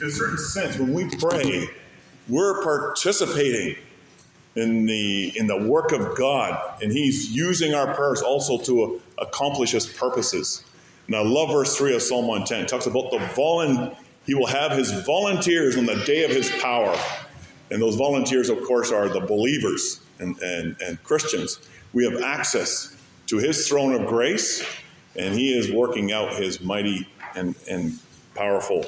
in a certain sense, when we pray, we're participating in the in the work of God, and He's using our prayers also to accomplish His purposes. And I love verse three of Psalm 110. It talks about the volun. He will have His volunteers on the day of His power, and those volunteers, of course, are the believers and, and, and Christians. We have access to His throne of grace, and He is working out His mighty and, and powerful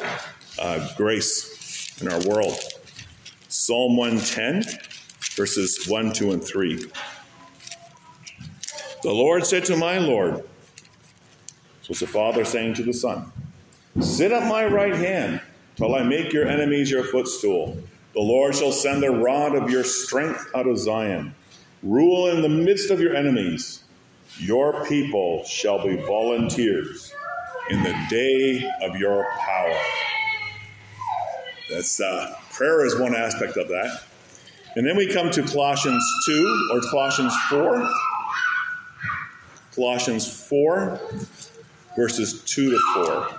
uh, grace in our world. Psalm 110 verses 1, 2, and 3. The Lord said to my Lord, so it's the Father saying to the Son, Sit at my right hand till I make your enemies your footstool. The Lord shall send the rod of your strength out of Zion. Rule in the midst of your enemies. Your people shall be volunteers in the day of your power. That's uh, prayer is one aspect of that. And then we come to Colossians 2 or Colossians 4. Colossians 4, verses 2 to 4.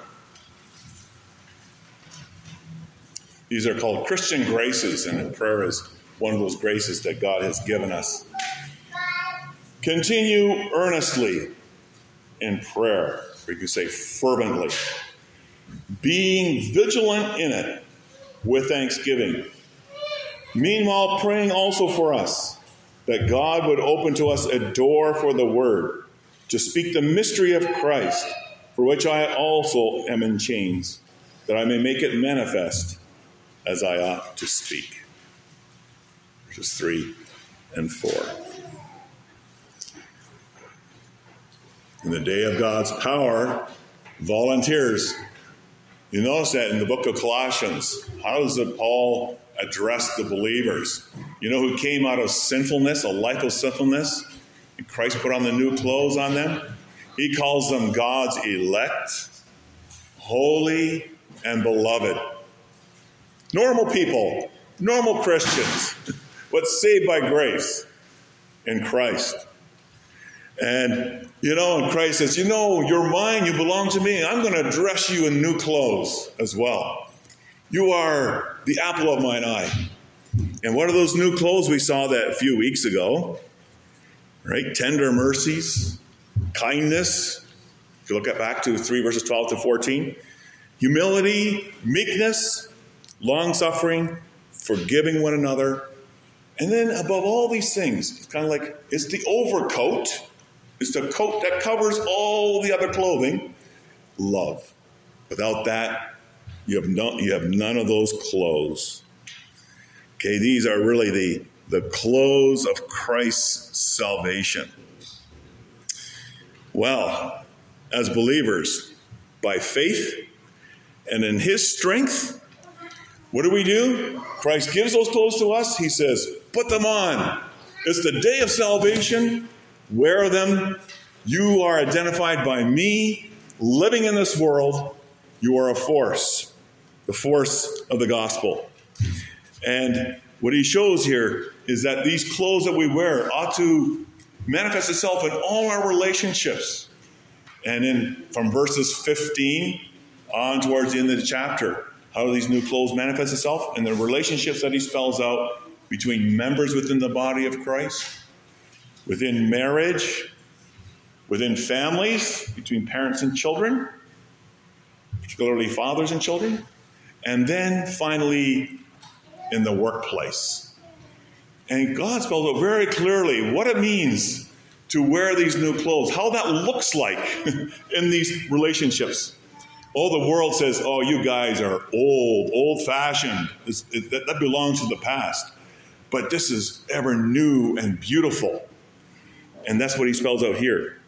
These are called Christian graces, and prayer is one of those graces that God has given us. Continue earnestly in prayer, or you could say fervently, being vigilant in it with thanksgiving. Meanwhile, praying also for us that God would open to us a door for the word to speak the mystery of Christ, for which I also am in chains, that I may make it manifest as I ought to speak. Verses 3 and 4. In the day of God's power, volunteers. You notice that in the book of Colossians. How does it Paul address the believers. You know who came out of sinfulness, a life of sinfulness? And Christ put on the new clothes on them? He calls them God's elect, holy, and beloved. Normal people, normal Christians, but saved by grace in Christ. And, you know, and Christ says, You know, you're mine, you belong to me. I'm going to dress you in new clothes as well. You are the apple of mine eye. And what are those new clothes we saw that a few weeks ago? Right? Tender mercies, kindness. If you look at back to 3 verses 12 to 14, humility, meekness, long suffering, forgiving one another. And then above all these things, it's kind of like it's the overcoat. It's the coat that covers all the other clothing. Love. Without that, you have, no, you have none of those clothes. Okay, these are really the, the clothes of Christ's salvation. Well, as believers, by faith and in His strength, what do we do? Christ gives those clothes to us. He says, Put them on. It's the day of salvation. Wear them. You are identified by me, living in this world. You are a force the force of the gospel. And what he shows here is that these clothes that we wear ought to manifest itself in all our relationships. And in from verses 15 on towards the end of the chapter, how do these new clothes manifest itself? In the relationships that he spells out between members within the body of Christ, within marriage, within families, between parents and children, particularly fathers and children, and then finally in the workplace. And God spells out very clearly what it means to wear these new clothes, how that looks like in these relationships. All the world says, oh, you guys are old, old fashioned. It, that, that belongs to the past. But this is ever new and beautiful. And that's what he spells out here.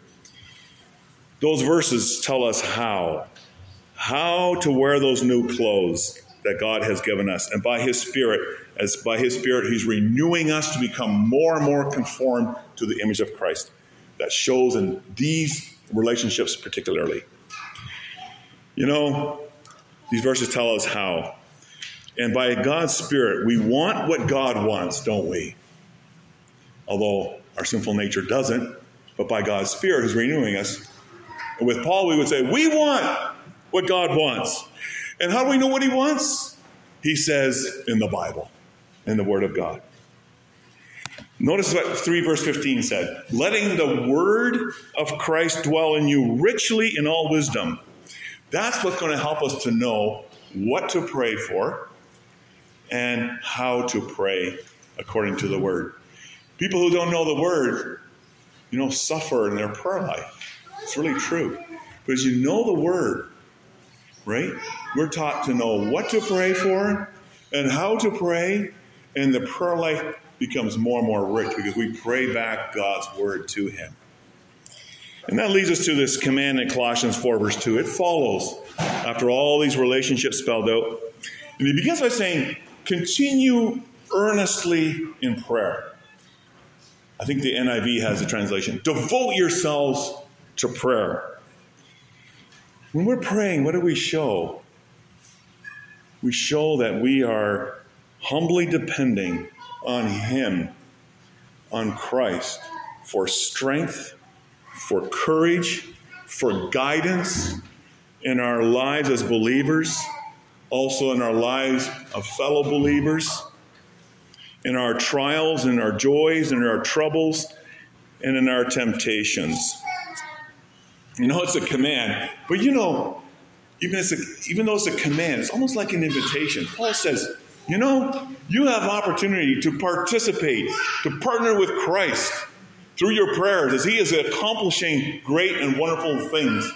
Those verses tell us how how to wear those new clothes that God has given us. And by His Spirit, as by His Spirit, He's renewing us to become more and more conformed to the image of Christ. That shows in these relationships, particularly. You know, these verses tell us how. And by God's Spirit, we want what God wants, don't we? Although our sinful nature doesn't, but by God's Spirit, He's renewing us. And with Paul, we would say, We want what God wants. And how do we know what he wants? He says in the Bible, in the Word of God. Notice what 3 verse 15 said letting the word of Christ dwell in you richly in all wisdom. That's what's going to help us to know what to pray for and how to pray according to the word. People who don't know the word, you know, suffer in their prayer life. It's really true. Because you know the word, right? We're taught to know what to pray for and how to pray, and the prayer life becomes more and more rich because we pray back God's word to Him. And that leads us to this command in Colossians 4, verse 2. It follows after all these relationships spelled out. And he begins by saying, continue earnestly in prayer. I think the NIV has a translation. Devote yourselves to prayer. When we're praying, what do we show? We show that we are humbly depending on Him, on Christ, for strength, for courage, for guidance in our lives as believers, also in our lives of fellow believers, in our trials, in our joys, in our troubles, and in our temptations. You know, it's a command, but you know, even, a, even though it's a command, it's almost like an invitation. Paul says, you know, you have opportunity to participate, to partner with Christ through your prayers as He is accomplishing great and wonderful things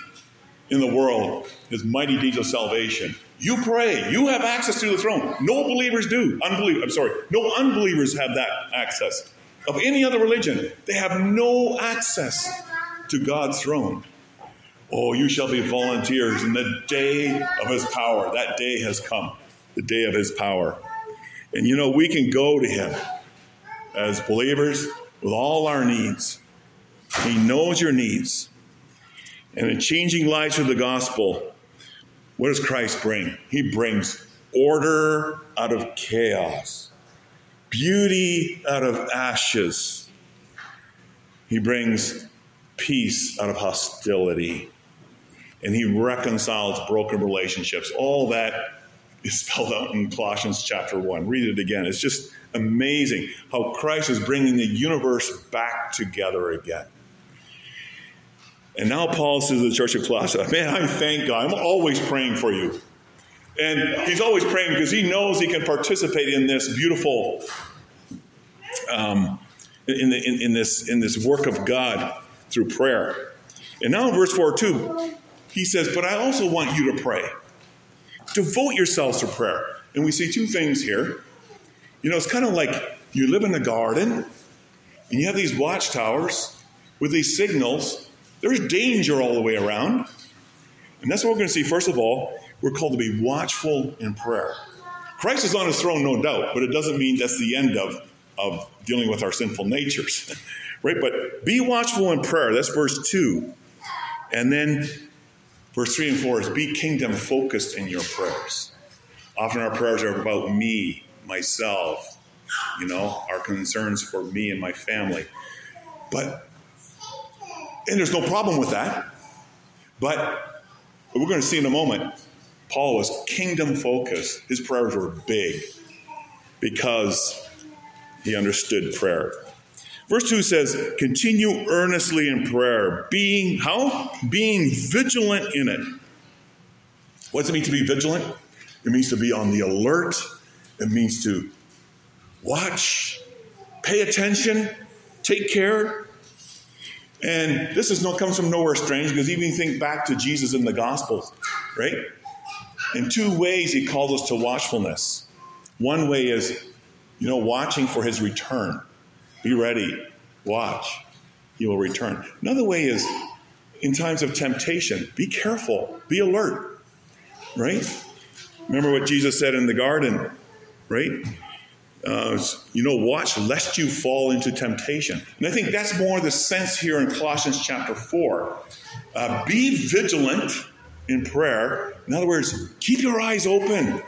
in the world, His mighty deeds of salvation. You pray. You have access to the throne. No believers do. I'm sorry. No unbelievers have that access. Of any other religion, they have no access to God's throne. Oh, you shall be volunteers in the day of his power. That day has come, the day of his power. And you know, we can go to him as believers with all our needs. He knows your needs. And in changing lives through the gospel, what does Christ bring? He brings order out of chaos, beauty out of ashes. He brings peace out of hostility and he reconciles broken relationships. All that is spelled out in Colossians chapter 1. Read it again. It's just amazing how Christ is bringing the universe back together again. And now Paul says to the church of Colossae, Man, I thank God. I'm always praying for you. And he's always praying because he knows he can participate in this beautiful, um, in, the, in, in, this, in this work of God through prayer. And now in verse 4 2, he says, But I also want you to pray. Devote yourselves to prayer. And we see two things here. You know, it's kind of like you live in a garden and you have these watchtowers with these signals. There's danger all the way around. And that's what we're going to see. First of all, we're called to be watchful in prayer. Christ is on his throne, no doubt, but it doesn't mean that's the end of, of dealing with our sinful natures. right? But be watchful in prayer. That's verse 2. And then Verse 3 and 4 is be kingdom focused in your prayers. Often our prayers are about me, myself, you know, our concerns for me and my family. But, and there's no problem with that. But we're going to see in a moment, Paul was kingdom focused. His prayers were big because he understood prayer. Verse 2 says, continue earnestly in prayer, being how? Being vigilant in it. What does it mean to be vigilant? It means to be on the alert. It means to watch, pay attention, take care. And this is no comes from nowhere strange because even think back to Jesus in the Gospels, right? In two ways, he calls us to watchfulness. One way is, you know, watching for his return. Be ready. Watch. He will return. Another way is in times of temptation, be careful, be alert. Right? Remember what Jesus said in the garden, right? Uh, you know, watch lest you fall into temptation. And I think that's more the sense here in Colossians chapter 4. Uh, be vigilant in prayer. In other words, keep your eyes open.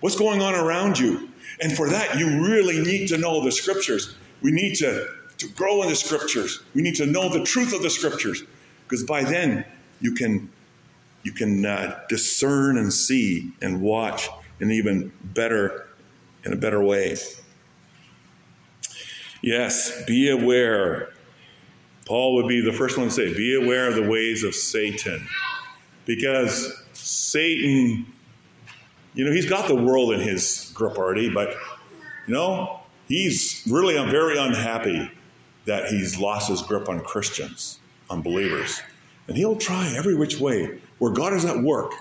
What's going on around you? And for that, you really need to know the scriptures. We need to, to grow in the scriptures. We need to know the truth of the scriptures because by then you can you can uh, discern and see and watch in even better, in a better way. Yes, be aware. Paul would be the first one to say, be aware of the ways of Satan. Because Satan, you know, he's got the world in his grip already, but, you know, he's really very unhappy that he's lost his grip on Christians, on believers. And he'll try every which way where God is at work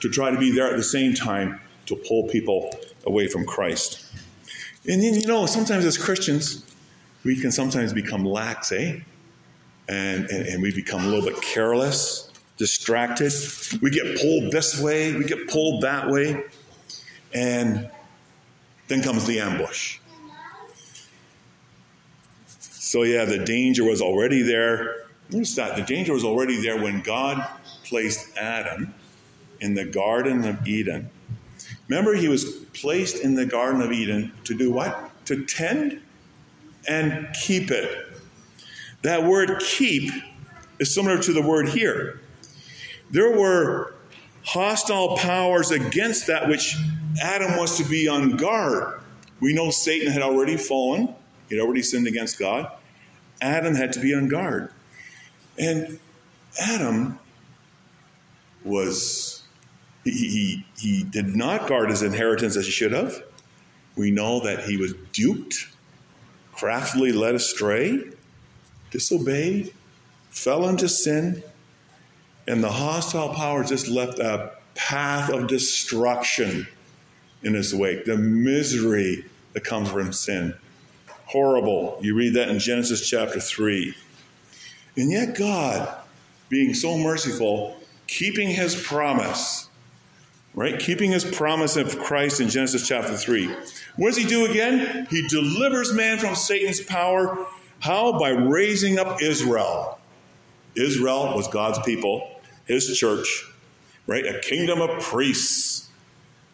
to try to be there at the same time to pull people away from Christ. And then, you know, sometimes as Christians, we can sometimes become lax, eh? And, and, and we become a little bit careless, distracted. We get pulled this way, we get pulled that way. And then comes the ambush. So, yeah, the danger was already there. Notice that the danger was already there when God placed Adam in the Garden of Eden. Remember, he was placed in the Garden of Eden to do what? To tend and keep it. That word keep is similar to the word here. There were hostile powers against that which Adam was to be on guard. We know Satan had already fallen, he had already sinned against God. Adam had to be on guard. And Adam was, he, he, did not guard his inheritance as he should have. We know that he was duped, craftily led astray, disobeyed, fell into sin, and the hostile power just left a path of destruction in his wake, the misery that comes from sin horrible. You read that in Genesis chapter 3. And yet, God, being so merciful, keeping his promise, right? Keeping his promise of Christ in Genesis chapter 3. What does he do again? He delivers man from Satan's power. How? By raising up Israel. Israel was God's people, his church, right? A kingdom of priests,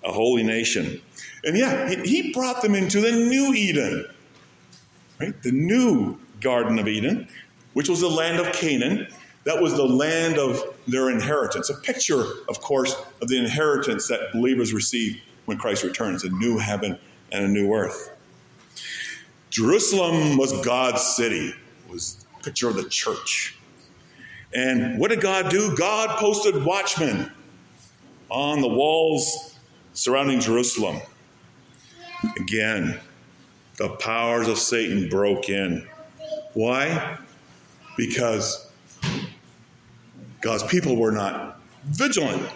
a holy nation. And yeah, he brought them into the new Eden right? The new Garden of Eden, which was the land of Canaan. That was the land of their inheritance. A picture, of course, of the inheritance that believers receive when Christ returns a new heaven and a new earth. Jerusalem was God's city, it was a picture of the church. And what did God do? God posted watchmen on the walls surrounding Jerusalem. Again, the powers of Satan broke in. Why? Because God's people were not vigilant.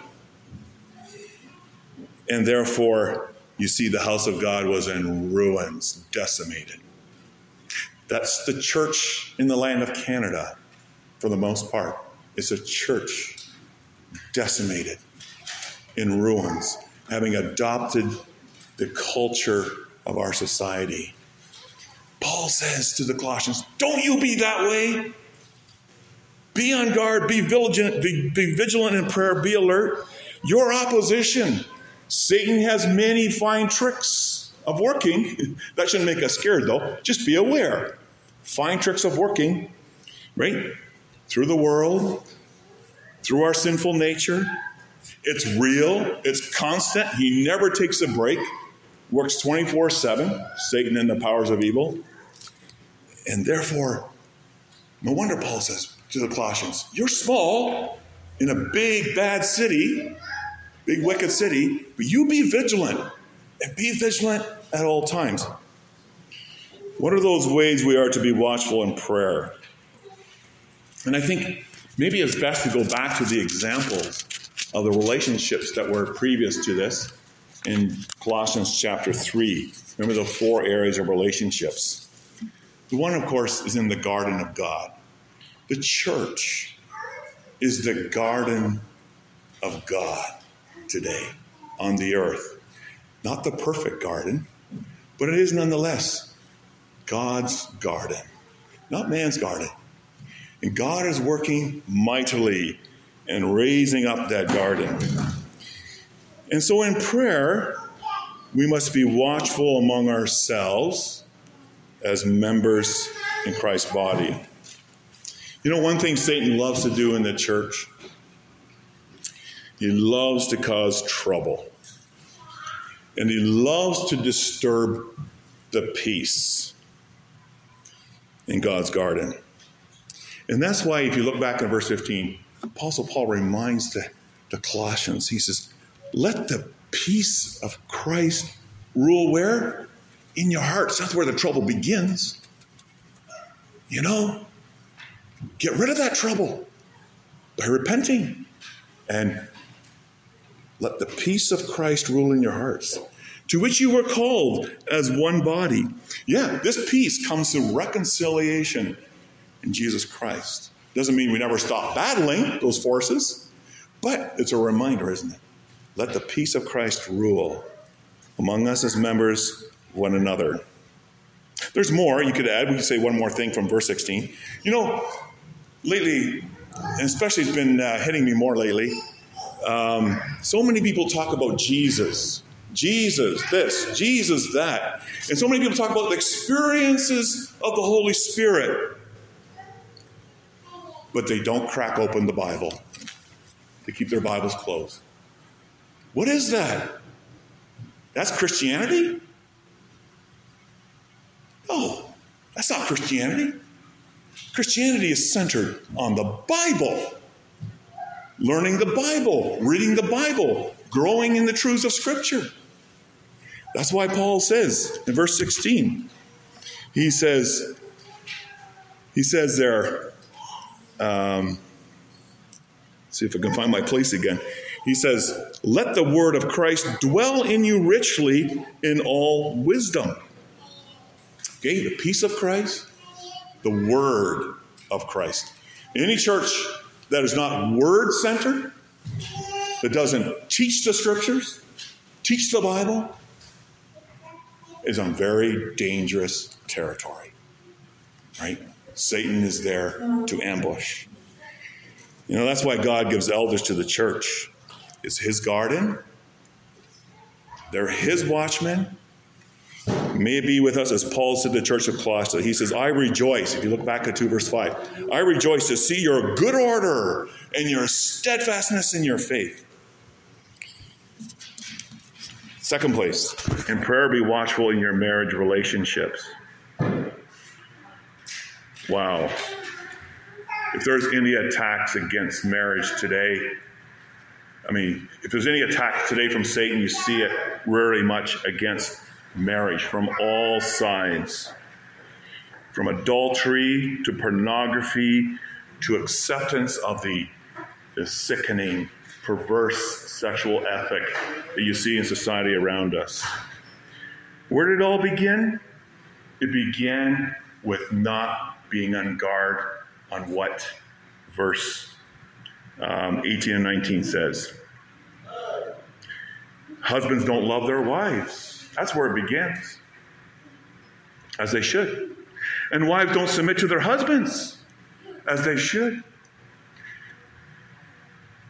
And therefore, you see, the house of God was in ruins, decimated. That's the church in the land of Canada, for the most part. It's a church decimated, in ruins, having adopted the culture of our society. Paul says to the Colossians, Don't you be that way. Be on guard, be vigilant, be, be vigilant in prayer, be alert. Your opposition, Satan has many fine tricks of working. that shouldn't make us scared though. Just be aware. Fine tricks of working, right? Through the world, through our sinful nature. It's real, it's constant. He never takes a break works 24 7, Satan and the powers of evil. And therefore, no wonder Paul says to the Colossians, You're small in a big, bad city, big, wicked city, but you be vigilant and be vigilant at all times. What are those ways we are to be watchful in prayer? And I think maybe it's best to go back to the examples of the relationships that were previous to this in Colossians chapter 3. Remember the four areas of relationships. The one, of course, is in the garden of God. The church is the garden of God today on the earth. Not the perfect garden, but it is nonetheless God's garden, not man's garden. And God is working mightily and raising up that garden. And so in prayer, we must be watchful among ourselves as members in Christ's body. You know, one thing Satan loves to do in the church He loves to cause trouble. And he loves to disturb the peace in God's garden. And that's why, if you look back in verse 15, Apostle Paul reminds the, the Colossians, he says, Let the peace of Christ rule where? In your hearts. That's where the trouble begins. You know, get rid of that trouble by repenting and let the peace of Christ rule in your hearts, to which you were called as one body. Yeah, this peace comes through reconciliation in Jesus Christ. Doesn't mean we never stop battling those forces, but it's a reminder, isn't it? Let the peace of Christ rule among us as members one another. There's more you could add. We could say one more thing from verse 16. You know, lately, especially it's been uh, hitting me more lately, um, so many people talk about Jesus. Jesus, this, Jesus, that. And so many people talk about the experiences of the Holy Spirit. But they don't crack open the Bible, they keep their Bibles closed. What is that? That's Christianity? No, that's not Christianity. Christianity is centered on the Bible learning the Bible, reading the Bible, growing in the truths of Scripture. That's why Paul says in verse 16, he says, he says there, um, see if I can find my place again. He says, Let the word of Christ dwell in you richly in all wisdom. Okay, the peace of Christ, the word of Christ. Any church that is not word centered, that doesn't teach the scriptures, teach the Bible, is on very dangerous territory. Right? Satan is there to ambush. You know, that's why God gives elders to the church. It's his garden. They're his watchmen may it be with us as Paul said to the church of Colossae. He says, I rejoice, if you look back at 2 verse 5, I rejoice to see your good order and your steadfastness in your faith. Second place, in prayer, be watchful in your marriage relationships. Wow. If there's any attacks against marriage today, I mean, if there's any attack today from Satan, you see it very much against marriage from all sides from adultery to pornography to acceptance of the, the sickening, perverse sexual ethic that you see in society around us. Where did it all begin? It began with not being on guard on what verse um, 18 and 19 says. Husbands don't love their wives that's where it begins. As they should. And wives don't submit to their husbands as they should.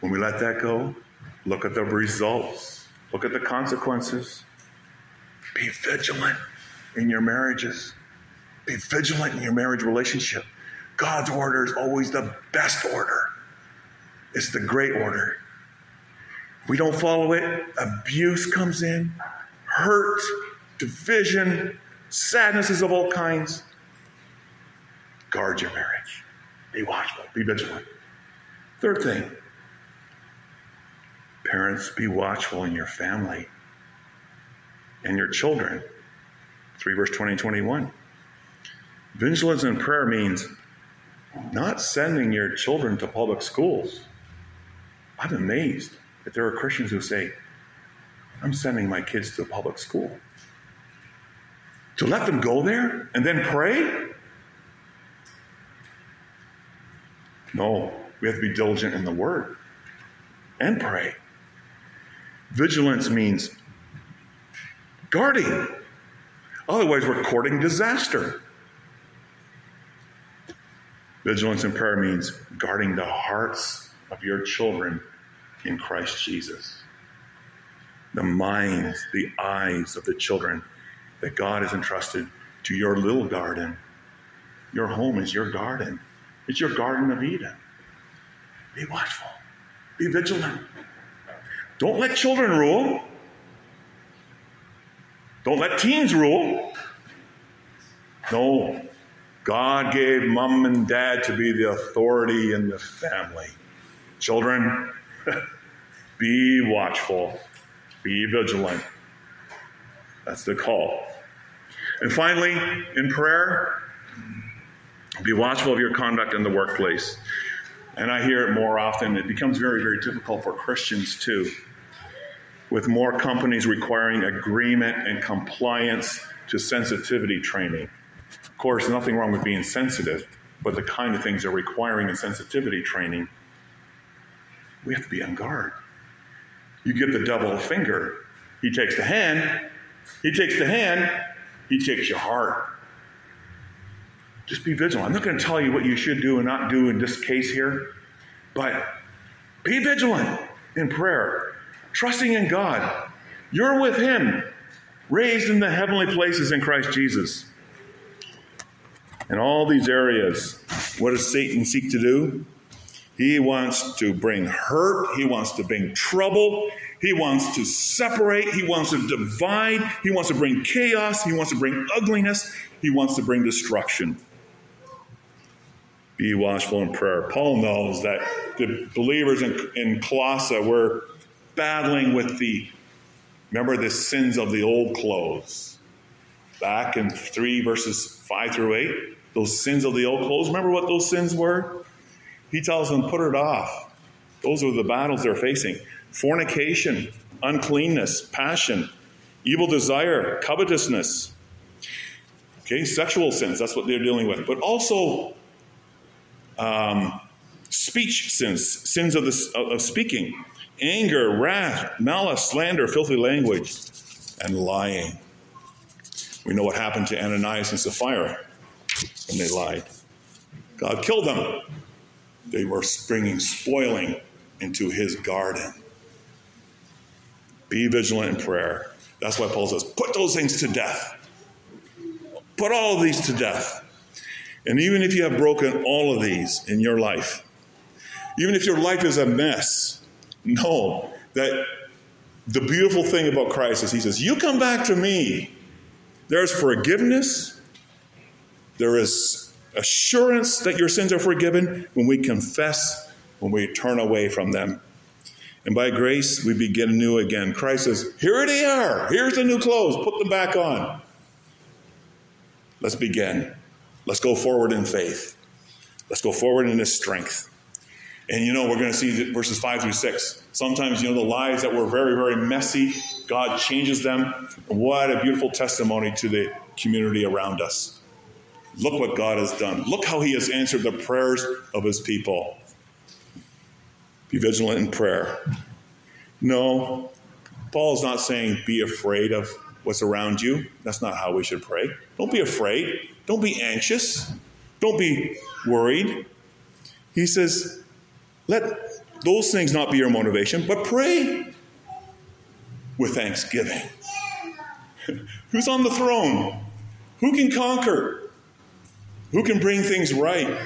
When we let that go, look at the results, look at the consequences. Be vigilant in your marriages, be vigilant in your marriage relationship. God's order is always the best order, it's the great order. we don't follow it, abuse comes in, hurt, division, sadnesses of all kinds. Guard your marriage. Be watchful, be vigilant. Third thing, parents, be watchful in your family and your children. 3 verse 20 and 21. Vigilance in prayer means not sending your children to public schools. I'm amazed that there are Christians who say, I'm sending my kids to a public school. To let them go there and then pray? No, we have to be diligent in the word and pray. Vigilance means guarding. Otherwise, we're courting disaster. Vigilance in prayer means guarding the hearts of your children in Christ Jesus the minds, the eyes of the children that God has entrusted to your little garden. Your home is your garden, it's your garden of Eden. Be watchful, be vigilant. Don't let children rule. Don't let teens rule. No, God gave mom and dad to be the authority in the family. Children, be watchful, be vigilant. That's the call. And finally, in prayer, be watchful of your conduct in the workplace. And I hear it more often. It becomes very, very difficult for Christians too, with more companies requiring agreement and compliance to sensitivity training. Of course, nothing wrong with being sensitive, but the kind of things they're requiring in sensitivity training, we have to be on guard. You give the devil a finger, he takes the hand, he takes the hand, he takes your heart. Just be vigilant. I'm not going to tell you what you should do and not do in this case here, but be vigilant in prayer, trusting in God. You're with Him, raised in the heavenly places in Christ Jesus. In all these areas, what does Satan seek to do? He wants to bring hurt. He wants to bring trouble. He wants to separate. He wants to divide. He wants to bring chaos. He wants to bring ugliness. He wants to bring destruction. Be watchful in prayer. Paul knows that the believers in, in Colossae were battling with the, remember, the sins of the old clothes. Back in 3 verses 5 through 8, those sins of the old clothes. Remember what those sins were? He tells them, put it off. Those are the battles they're facing fornication, uncleanness, passion, evil desire, covetousness. Okay, sexual sins, that's what they're dealing with. But also um, speech sins, sins of, the, of speaking, anger, wrath, malice, slander, filthy language, and lying. We know what happened to Ananias and Sapphira when they lied. God killed them. They were bringing spoiling into his garden. Be vigilant in prayer. That's why Paul says, put those things to death. Put all of these to death. And even if you have broken all of these in your life, even if your life is a mess, know that the beautiful thing about Christ is He says, You come back to me. There's forgiveness, there is assurance that your sins are forgiven when we confess, when we turn away from them. And by grace, we begin anew again. Christ says, Here they are. Here's the new clothes. Put them back on. Let's begin. Let's go forward in faith. Let's go forward in His strength. And you know, we're going to see verses 5 through 6. Sometimes, you know, the lives that were very, very messy, God changes them. What a beautiful testimony to the community around us. Look what God has done. Look how He has answered the prayers of His people. Be vigilant in prayer. No, Paul is not saying be afraid of what's around you. That's not how we should pray. Don't be afraid. Don't be anxious. Don't be worried. He says, let those things not be your motivation, but pray with thanksgiving. Who's on the throne? Who can conquer? Who can bring things right?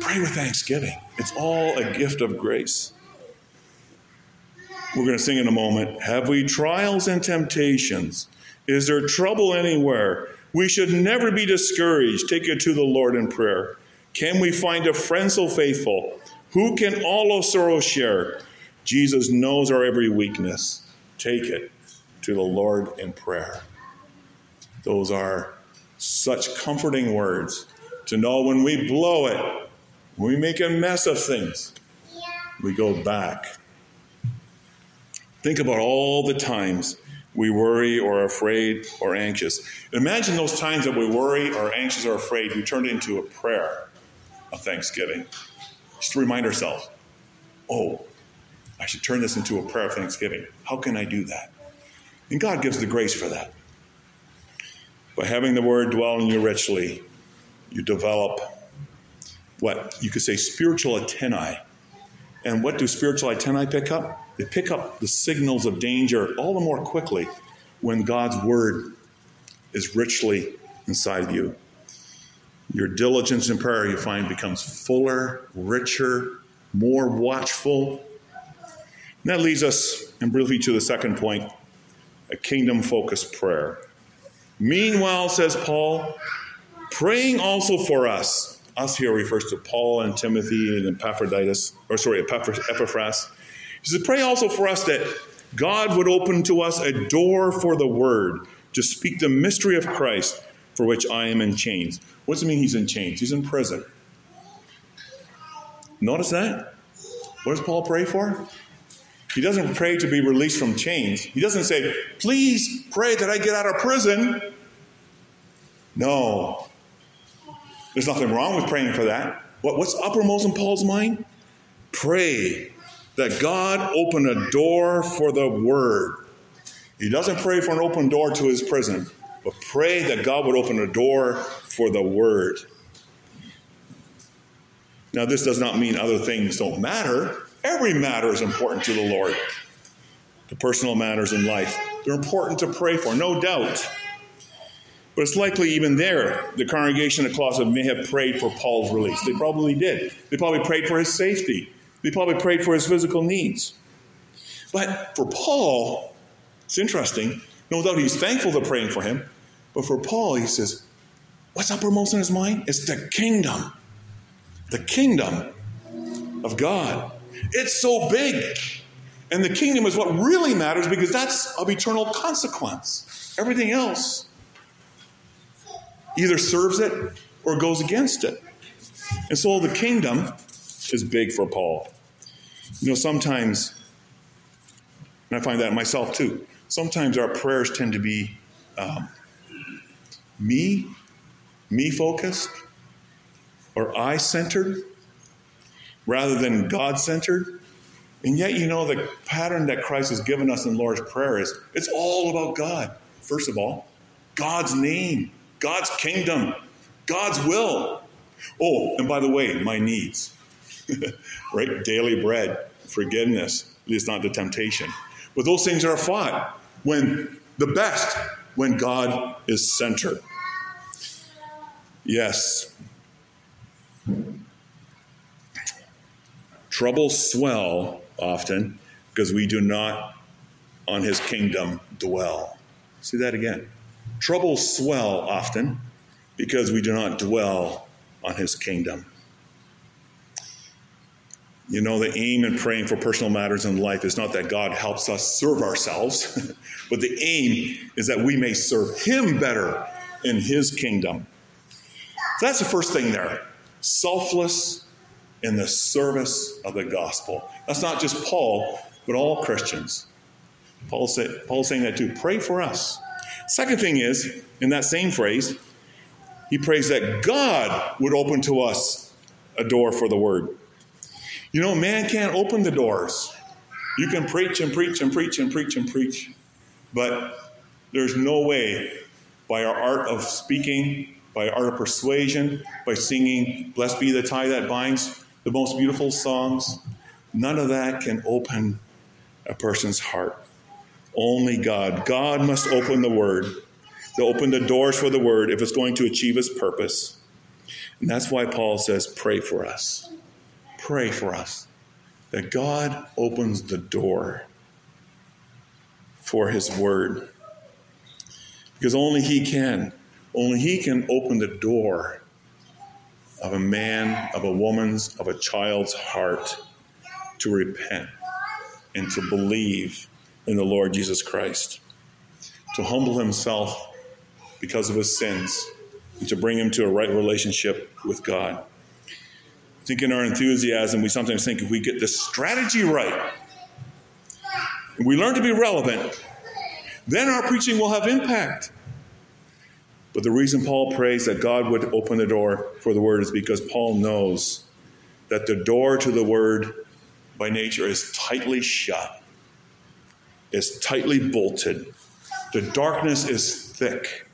Pray with thanksgiving. It's all a gift of grace. We're going to sing in a moment. Have we trials and temptations? Is there trouble anywhere? We should never be discouraged. Take it to the Lord in prayer. Can we find a friend so faithful? Who can all of sorrow share? Jesus knows our every weakness. Take it to the Lord in prayer. Those are such comforting words to know when we blow it, when we make a mess of things, we go back. Think about all the times we worry or afraid or anxious. Imagine those times that we worry or anxious or afraid, we turn it into a prayer of thanksgiving. Just to remind ourselves, oh, I should turn this into a prayer of thanksgiving. How can I do that? And God gives the grace for that. By having the word dwell in you richly, you develop what you could say spiritual antennae. And what do spiritual antennae pick up? They pick up the signals of danger all the more quickly when God's word is richly inside of you. Your diligence in prayer, you find, becomes fuller, richer, more watchful. And that leads us, and briefly, to the second point a kingdom focused prayer. Meanwhile, says Paul, praying also for us. Us here refers to Paul and Timothy and Epaphroditus, or sorry, Epaphras. He says, Pray also for us that God would open to us a door for the word to speak the mystery of Christ for which I am in chains. What does it mean he's in chains? He's in prison. Notice that? What does Paul pray for? He doesn't pray to be released from chains. He doesn't say, Please pray that I get out of prison. No. There's nothing wrong with praying for that. What, what's uppermost in Paul's mind? Pray that God open a door for the word. He doesn't pray for an open door to his prison, but pray that God would open a door for the word. Now, this does not mean other things don't matter. Every matter is important to the Lord. The personal matters in life, they're important to pray for, no doubt. But it's likely even there, the congregation at Colossae may have prayed for Paul's release. They probably did. They probably prayed for his safety. They probably prayed for his physical needs. But for Paul, it's interesting. No doubt he's thankful they're praying for him. But for Paul, he says, what's uppermost in his mind? It's the kingdom. The kingdom of God. It's so big. And the kingdom is what really matters because that's of eternal consequence. Everything else either serves it or goes against it. And so the kingdom is big for Paul. You know, sometimes, and I find that myself too, sometimes our prayers tend to be um, me, me focused, or I centered rather than God centered. And yet, you know, the pattern that Christ has given us in Lord's Prayer is it's all about God, first of all, God's name, God's kingdom, God's will. Oh, and by the way, my needs, right? Daily bread, forgiveness, lead not the temptation. But those things are fought when the best, when God is centered. Yes, Troubles swell often because we do not on his kingdom dwell. See that again. Troubles swell often because we do not dwell on his kingdom. You know, the aim in praying for personal matters in life is not that God helps us serve ourselves, but the aim is that we may serve him better in his kingdom. So that's the first thing there selfless in the service of the gospel. That's not just Paul, but all Christians. Paul said, Paul's saying that too. Pray for us. Second thing is, in that same phrase, he prays that God would open to us a door for the word. You know, man can't open the doors. You can preach and preach and preach and preach and preach, but there's no way by our art of speaking, by art of persuasion, by singing, Blessed be the tie that binds, the most beautiful songs, none of that can open a person's heart. Only God. God must open the Word, to open the doors for the Word if it's going to achieve its purpose. And that's why Paul says, Pray for us. Pray for us. That God opens the door for His Word. Because only He can. Only He can open the door of a man, of a woman's, of a child's heart to repent and to believe in the Lord Jesus Christ, to humble himself because of his sins, and to bring him to a right relationship with God. I think in our enthusiasm, we sometimes think if we get the strategy right, and we learn to be relevant, then our preaching will have impact. But the reason Paul prays that God would open the door for the word is because Paul knows that the door to the word by nature is tightly shut, is tightly bolted. The darkness is thick.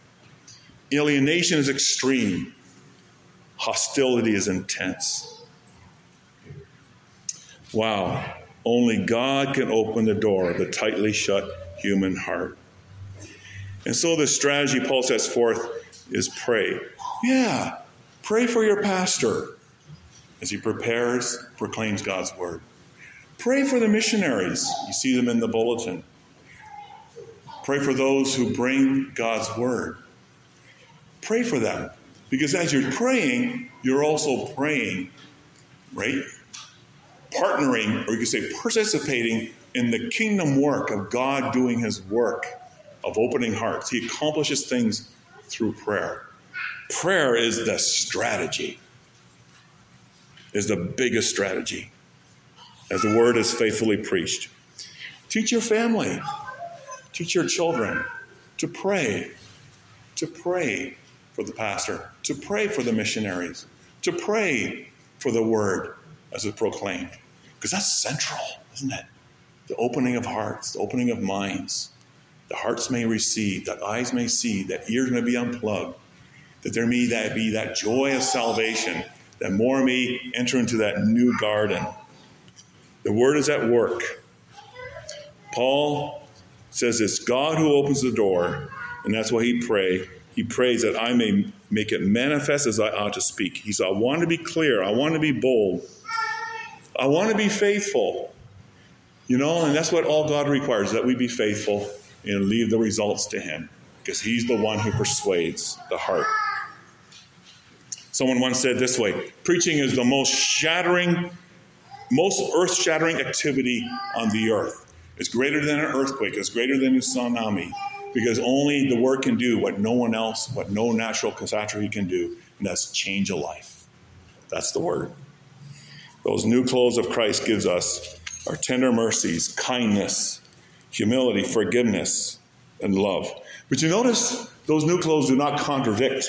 Alienation is extreme. Hostility is intense. Wow. Only God can open the door of the tightly shut human heart. And so the strategy Paul sets forth is pray. Yeah, pray for your pastor as he prepares, proclaims God's word. Pray for the missionaries. You see them in the bulletin. Pray for those who bring God's word. Pray for them. Because as you're praying, you're also praying, right? Partnering, or you could say participating in the kingdom work of God doing his work of opening hearts. He accomplishes things through prayer. Prayer is the strategy, is the biggest strategy as the word is faithfully preached. Teach your family, teach your children to pray, to pray for the pastor, to pray for the missionaries, to pray for the word as it's proclaimed. Because that's central, isn't it? The opening of hearts, the opening of minds. The hearts may receive, that eyes may see, that ears may be unplugged, that there may that be that joy of salvation, that more may enter into that new garden the word is at work. Paul says it's God who opens the door, and that's why he pray. He prays that I may make it manifest as I ought to speak. He said, I want to be clear. I want to be bold. I want to be faithful. You know, and that's what all God requires, that we be faithful and leave the results to Him, because He's the one who persuades the heart. Someone once said this way preaching is the most shattering most earth shattering activity on the earth. It's greater than an earthquake, it's greater than a tsunami, because only the word can do what no one else, what no natural catastrophe can do, and that's change a life. That's the word. Those new clothes of Christ gives us are tender mercies, kindness, humility, forgiveness, and love. But you notice those new clothes do not contradict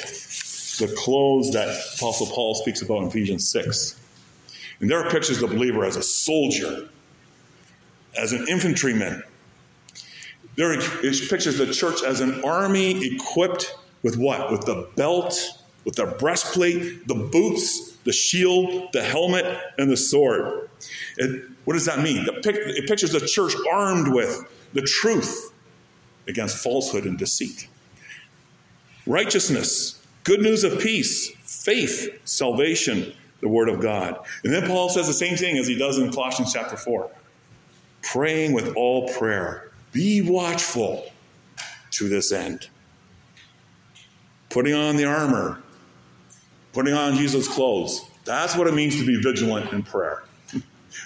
the clothes that Apostle Paul speaks about in Ephesians 6. And there are pictures of the believer as a soldier, as an infantryman. There are pictures of the church as an army equipped with what? With the belt, with the breastplate, the boots, the shield, the helmet, and the sword. It, what does that mean? it pictures the church armed with the truth against falsehood and deceit. Righteousness, good news of peace, faith, salvation, the Word of God. And then Paul says the same thing as he does in Colossians chapter 4 praying with all prayer. Be watchful to this end. Putting on the armor, putting on Jesus' clothes. That's what it means to be vigilant in prayer.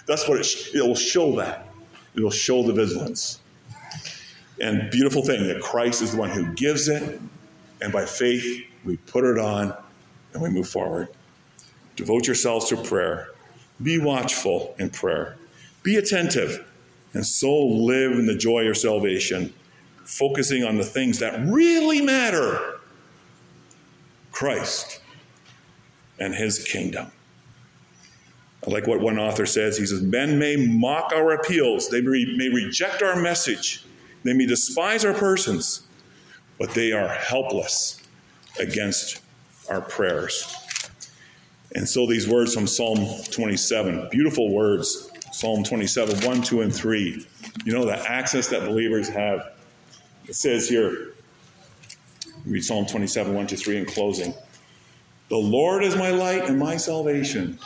That's what it, sh- it will show that. It will show the vigilance. And beautiful thing that Christ is the one who gives it, and by faith we put it on and we move forward. Devote yourselves to prayer. Be watchful in prayer. Be attentive, and so live in the joy of salvation, focusing on the things that really matter Christ and his kingdom. I like what one author says. He says, Men may mock our appeals, they may reject our message, they may despise our persons, but they are helpless against our prayers. And so these words from Psalm 27, beautiful words, Psalm 27, 1, 2, and 3. You know, the access that believers have. It says here, read Psalm 27, 1 to 3 in closing. The Lord is my light and my salvation.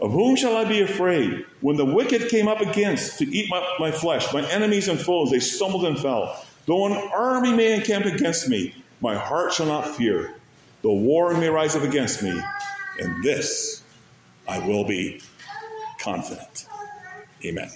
Of whom shall I be afraid? When the wicked came up against to eat my, my flesh, my enemies and foes, they stumbled and fell. Though an army may encamp against me, my heart shall not fear. Though war may rise up against me, in this I will be confident. Amen.